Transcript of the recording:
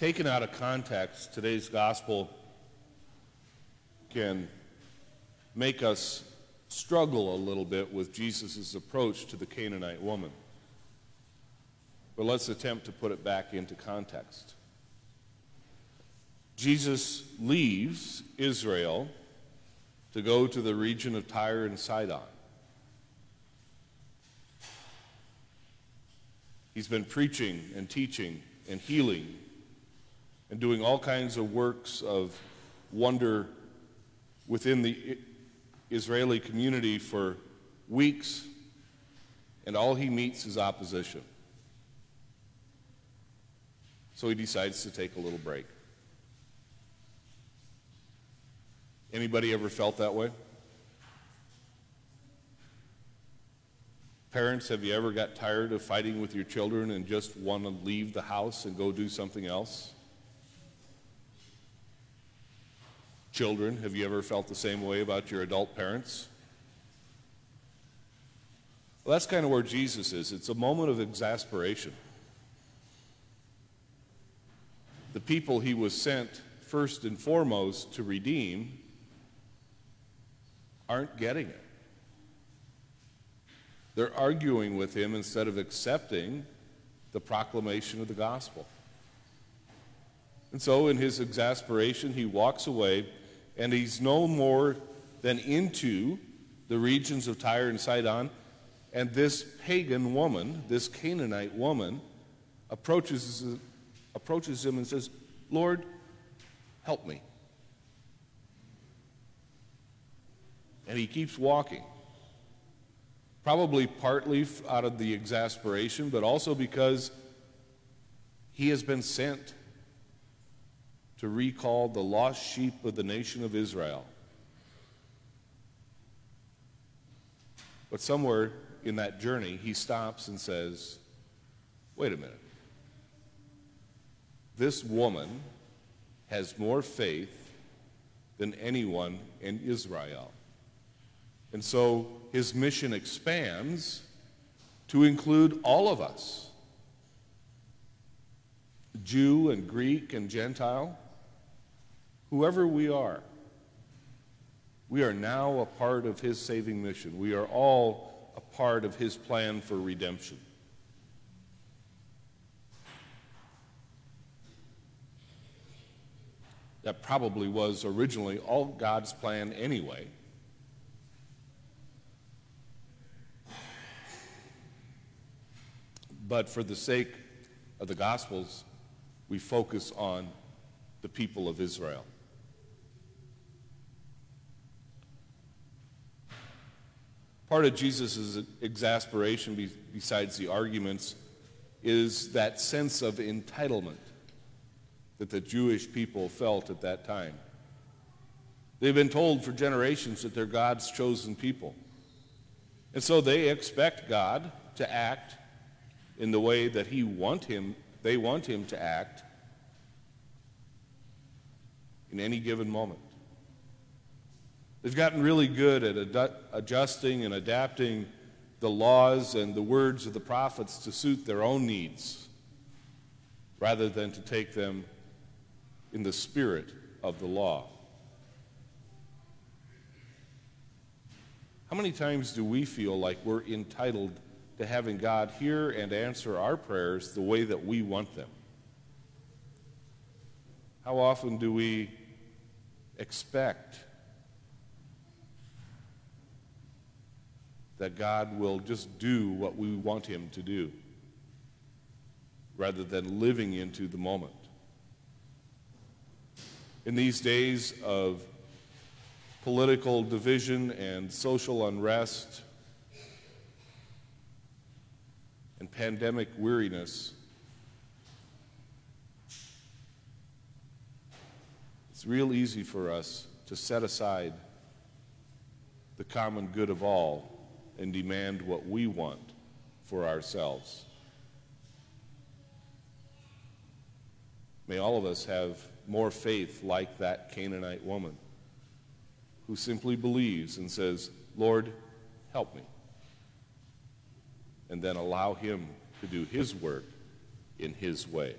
taken out of context, today's gospel can make us struggle a little bit with Jesus' approach to the Canaanite woman. But let's attempt to put it back into context. Jesus leaves Israel to go to the region of Tyre and Sidon. He's been preaching and teaching and healing and doing all kinds of works of wonder within the Israeli community for weeks, and all he meets is opposition. So he decides to take a little break. Anybody ever felt that way? Parents, have you ever got tired of fighting with your children and just want to leave the house and go do something else? Children, have you ever felt the same way about your adult parents? Well, that's kind of where Jesus is. It's a moment of exasperation. The people he was sent first and foremost to redeem aren't getting it. They're arguing with him instead of accepting the proclamation of the gospel. And so, in his exasperation, he walks away, and he's no more than into the regions of Tyre and Sidon. And this pagan woman, this Canaanite woman, approaches, approaches him and says, Lord, help me. And he keeps walking. Probably partly out of the exasperation, but also because he has been sent to recall the lost sheep of the nation of Israel. But somewhere in that journey, he stops and says, Wait a minute. This woman has more faith than anyone in Israel. And so his mission expands to include all of us Jew and Greek and Gentile, whoever we are. We are now a part of his saving mission. We are all a part of his plan for redemption. That probably was originally all God's plan anyway. But for the sake of the Gospels, we focus on the people of Israel. Part of Jesus' exasperation, besides the arguments, is that sense of entitlement that the Jewish people felt at that time. They've been told for generations that they're God's chosen people. And so they expect God to act in the way that he want him, they want him to act in any given moment. They've gotten really good at ad- adjusting and adapting the laws and the words of the prophets to suit their own needs rather than to take them in the spirit of the law. How many times do we feel like we're entitled to having God hear and answer our prayers the way that we want them. How often do we expect that God will just do what we want Him to do rather than living into the moment? In these days of political division and social unrest, and pandemic weariness. It's real easy for us to set aside the common good of all and demand what we want for ourselves. May all of us have more faith like that Canaanite woman who simply believes and says, Lord, help me and then allow Him to do His work in His way.